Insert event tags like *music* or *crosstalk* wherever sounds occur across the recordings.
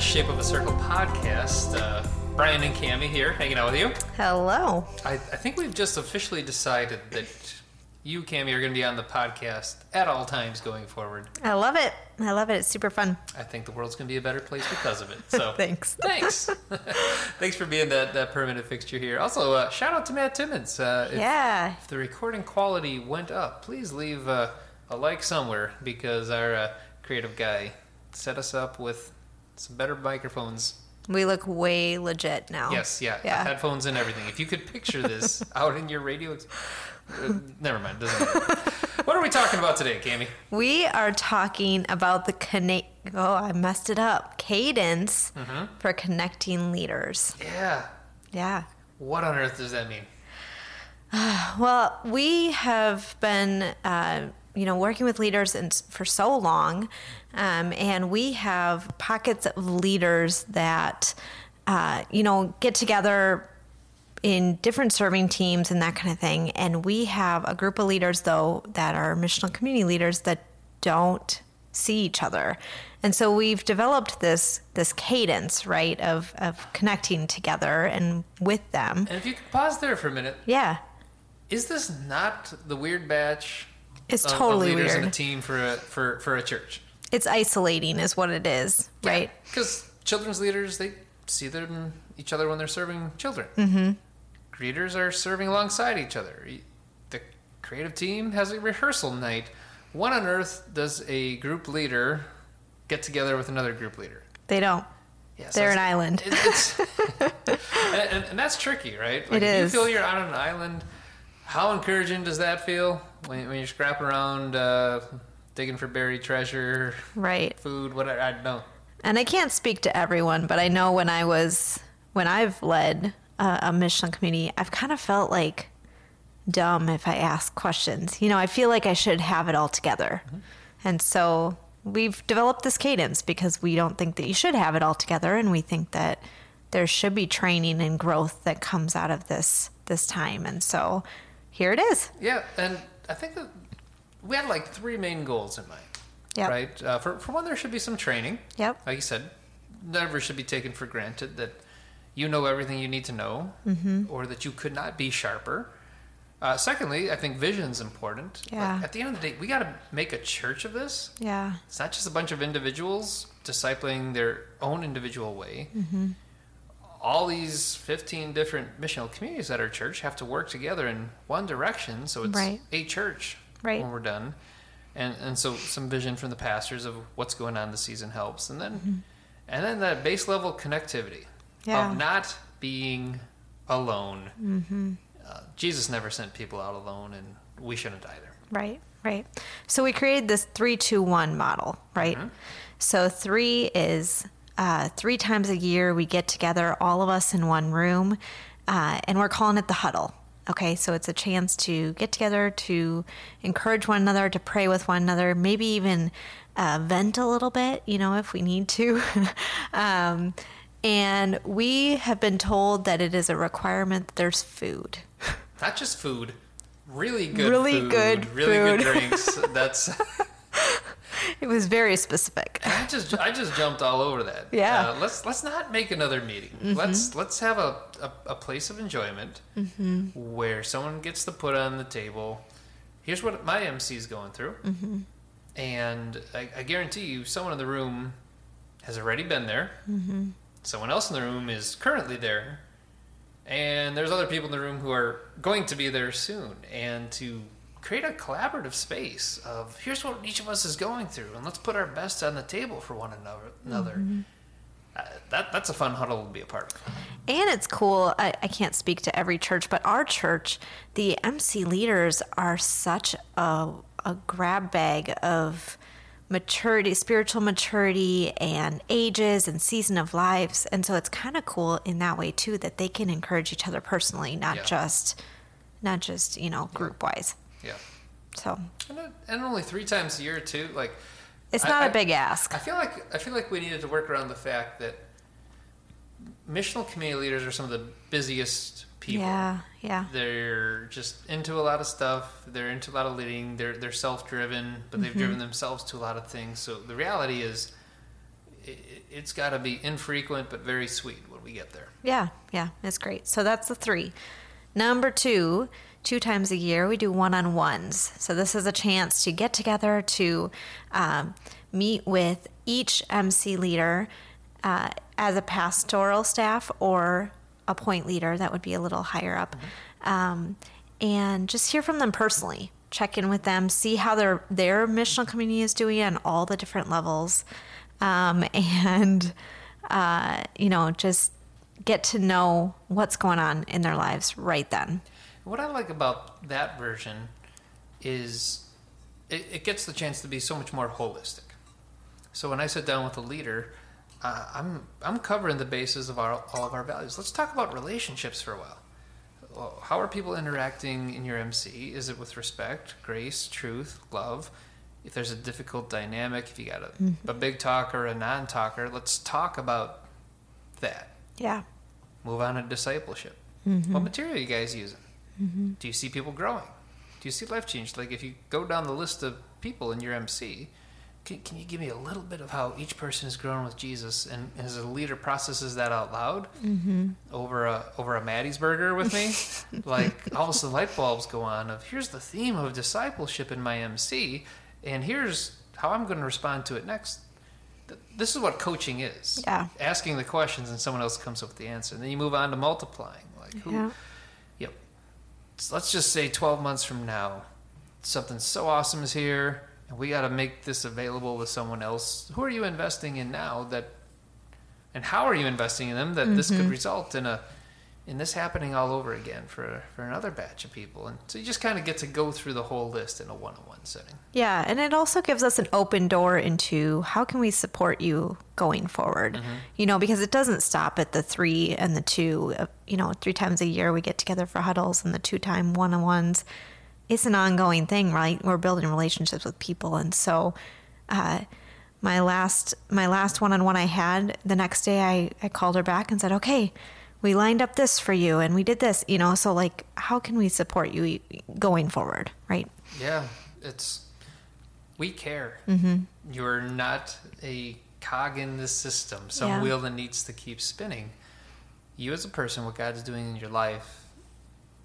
Shape of a Circle podcast. Uh, Brian and Cammie here, hanging out with you. Hello. I, I think we've just officially decided that you, Cammie, are going to be on the podcast at all times going forward. I love it. I love it. It's super fun. I think the world's going to be a better place because of it. So *laughs* Thanks. *laughs* Thanks. *laughs* thanks for being that, that permanent fixture here. Also, uh, shout out to Matt Timmons. Uh, if, Yeah. if the recording quality went up, please leave uh, a like somewhere because our uh, creative guy set us up with some better microphones. We look way legit now. Yes, yeah, Yeah. headphones and everything. If you could picture this *laughs* out in your radio, ex- uh, never mind. Doesn't matter. what are we talking about today, Cammie? We are talking about the connect. Oh, I messed it up. Cadence Mm-hmm. for connecting leaders. Yeah. Yeah. What on earth does that mean? *sighs* Well, we have been, uh, you know, working with leaders and for so long, um, and we have pockets of leaders that, uh, you know, get together in different serving teams and that kind of thing. And we have a group of leaders, though, that are missional community leaders that don't see each other. And so we've developed this this cadence, right, of of connecting together and with them. And if you could pause there for a minute, Yeah, is this not the weird batch? It's of- of totally leaders in a team for a for for a church, it's isolating, is what it is, right? Because children's leaders they see them each other when they're serving children. Mm-hmm. Greeters are serving alongside each other. The creative team has a rehearsal night. When on earth does a group leader get together with another group leader? They don't. Yeah, so They're an island. it- *laughs* *laughs* and, and, and that's tricky, right? Like It if you feel you're on an island, how encouraging does that feel when, when you're scrapping around, uh, digging for buried treasure, Right. food, whatever? I don't know. And I can't speak to everyone, but I know when I was when I've led a, a mission community, I've kind of felt like dumb if I ask questions. You know, I feel like I should have it all together. And so we've developed this cadence because we don't think that you should have it all together and we think that there should be training and growth that comes out of this this time. And so here it is. Yeah, and I think that we had like three main goals in mind. Yep. Right. Uh, for for one, there should be some training. Yep. Like you said, never should be taken for granted that you know everything you need to know, Mm-hmm. or that you could not be sharper. Uh, secondly, I think vision's important. Like, Yeah. at the end of the day, we got to make a church of this. Yeah. It's not just a bunch of individuals discipling their own individual way. Mm-hmm. All these 15 different missional communities at our church have to work together in one direction, so it's Right. a church Right. when we're done. And and so some vision from the pastors of what's going on this season helps, and then and then that base level connectivity Mm-hmm. Yeah. of not being alone. Mm-hmm. Uh, Jesus never sent people out alone, and we shouldn't either. Right, right. So we created this three, two, one model, right? So three is uh, three times a year we get together, all of us in one room, uh, and we're calling it the huddle. Okay, so it's a chance to get together, to encourage one another, to pray with one another, maybe even uh, vent a little bit, you know, if we need to. *laughs* um, and we have been told that it is a requirement that there's food. *laughs* Not just food, really good Really food, good really good drinks. *laughs* That's It was very specific. I just I just jumped all over that. Yeah. Mm-hmm. Uh, let's let's not make another meeting. Let's let's have a, a, a place of enjoyment Mm-hmm. where someone gets to put on the table. Here's what my MC is going through, Mm-hmm. and I, I guarantee you, someone in the room has already been there. Mm-hmm. Someone else in the room is currently there, and there's other people in the room who are going to be there soon. And to create a collaborative space of here's what each of us is going through, and let's put our best on the table for one another. another. Uh, that that's a fun huddle to be a part of. And it's cool. I, I can't speak to every church, but our church, the MC leaders are such a, a grab bag of maturity, spiritual maturity, and ages and season of lives. And so it's kind of cool in that way too that they can encourage each other personally, not Yeah. just, not just you know group wise. Yeah, So and, and only three times a year too. Like it's not I- a big ask. I feel like I feel like we needed to work around the fact that missional community leaders are some of the busiest people. Yeah, yeah, They're just into a lot of stuff. They're into a lot of leading. They're they're self driven, but they've Mm-hmm. driven themselves to a lot of things. So the reality is, it, it's got to be infrequent but very sweet when we get there. Yeah, yeah, it's great. So that's the three. Number two, two times a year, we do one on ones. So this is a chance to get together to um, meet with each MC leader uh, as a pastoral staff or a point leader that would be a little higher up, um, and just hear from them personally. Check in with them, see how their their missional community is doing on all the different levels, um, *laughs* and uh, you know just get to know what's going on in their lives right then. What I like about that version is it, it gets the chance to be so much more holistic. So when I sit down with a leader, uh, I'm I'm covering the bases of our, all of our values. Let's talk about relationships for a while. Well, how are people interacting in your MC? Is it with respect, grace, truth, love? If there's a difficult dynamic, if you got a, a big talker, a non-talker, let's talk about that. Yeah. Move on to discipleship. Mm-hmm. What material are you guys using? Mm-hmm. Do you see people growing? Do you see life change? Like if you go down the list of people in your MC, can, can you give me a little bit of how each person is growing with Jesus and as a leader processes that out loud mm-hmm. over a over a Maddie's burger with me? *laughs* like all of a sudden light bulbs go on of here's the theme of discipleship in my MC and here's how I'm going to respond to it next. Th- This is what coaching is. Yeah. Asking the questions and someone else comes up with the answer. And then you move on to multiplying. Like who Yeah. Yep. So let's just say 12 months from now, something so awesome is here, and we got to make this available to someone else. Who are you investing in now that, and how are you investing in them that this could mm-hmm. result in a, in this happening all over again for for another batch of people? And so you just kind of get to go through the whole list in a one-on-one setting. Yeah, and it also gives us an open door into how can we support you going forward. You know, because it doesn't stop at the 3 and the 2. Uh, You know, 3 times a year we get together for huddles and the 2 time one-on-ones. It's an ongoing thing, right? We're building relationships with people and so uh my last my last one-on-one I had, the next day I I called her back and said, "Okay, we lined up this for you and we did this, you know, so like how can we support you going forward, right?" Yeah, it's we care. Mm-hmm. You're not a cog in this system, some Yeah. wheel that needs to keep spinning. You as a person, what God's doing in your life,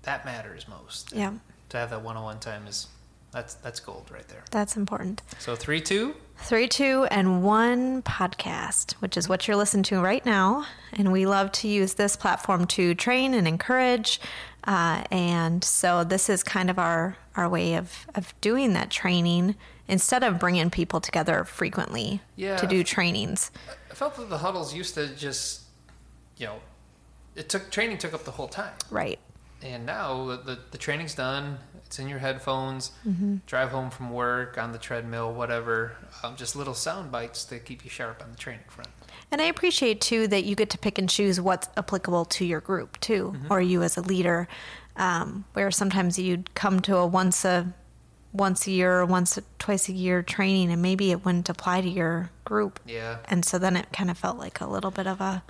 that matters most. Yeah. To have that one-on-one time is that's that's gold right there. That's important. So three, two. Three, two, and one podcast, which is what you're listening to right now. And we love to use this platform to train and encourage. Uh, and so this is kind of our, our way of, of doing that training instead of bringing people together frequently Yeah. to do trainings. I felt that the huddles used to just, you know, it took training took up the whole time. Right. And now the, the, the training's done. It's in your headphones. Mm-hmm. Drive home from work on the treadmill, whatever. Um, just little sound bites to keep you sharp on the training front. And I appreciate too that you get to pick and choose what's applicable to your group too, or you as a leader. Um, where sometimes you'd come to a once a once a year or once twice a year training, and maybe it wouldn't apply to your group, Yeah. and so then it kind of felt like a little bit of a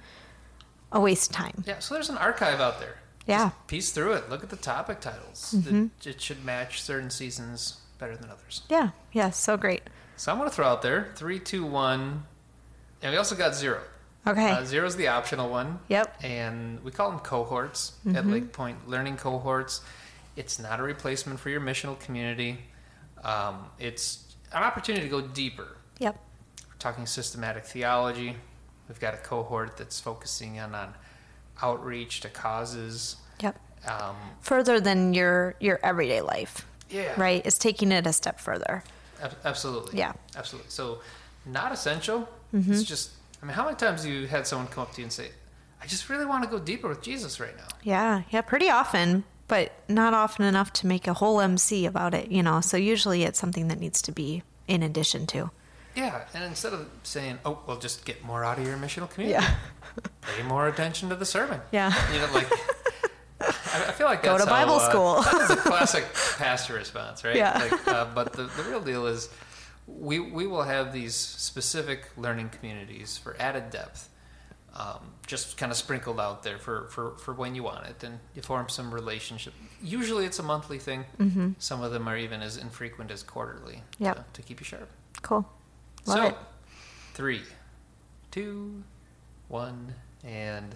a waste of time. Yeah. So there's an archive out there. Yeah, Just piece through it. Look at the topic titles. Mm-hmm. It, it should match certain seasons better than others. yeah, yeah. So great. So I'm going to throw out there three, two, one. And we also got zero. Okay. Uh, zero is the optional one. Yep. And we call them cohorts Mm-hmm. at Lakepoint, learning cohorts. It's not a replacement for your missional community. Um, it's an opportunity to go deeper. Yep. We're talking systematic theology. We've got a cohort that's focusing in on outreach to causes. Yep. Um, Further than your your everyday life, yeah. right? It's taking it a step further. Ab- absolutely. Yeah. Absolutely. So, not essential. Mm-hmm. It's just, I mean, how many times have you had someone come up to you and say, I just really want to go deeper with Jesus right now? Yeah, yeah, pretty often, but not often enough to make a whole MC about it, you know. So usually it's something that needs to be in addition to. Yeah. And instead of saying, oh, well, just get more out of your missional community, pay more attention to the sermon. Yeah. You know, like, I, I feel like that's Go to how, Bible uh, school. that's a *laughs* classic pastor response, right? Yeah. Like, uh, but the, the real deal is we, we will have these specific learning communities for added depth. Um, just kind of sprinkled out there for, for, for when you want it, and you form some relationship. Usually, it's a monthly thing. Mm-hmm. Some of them are even as infrequent as quarterly. Yep. To, to keep you sharp. Cool. Love so, it. three, two, one, and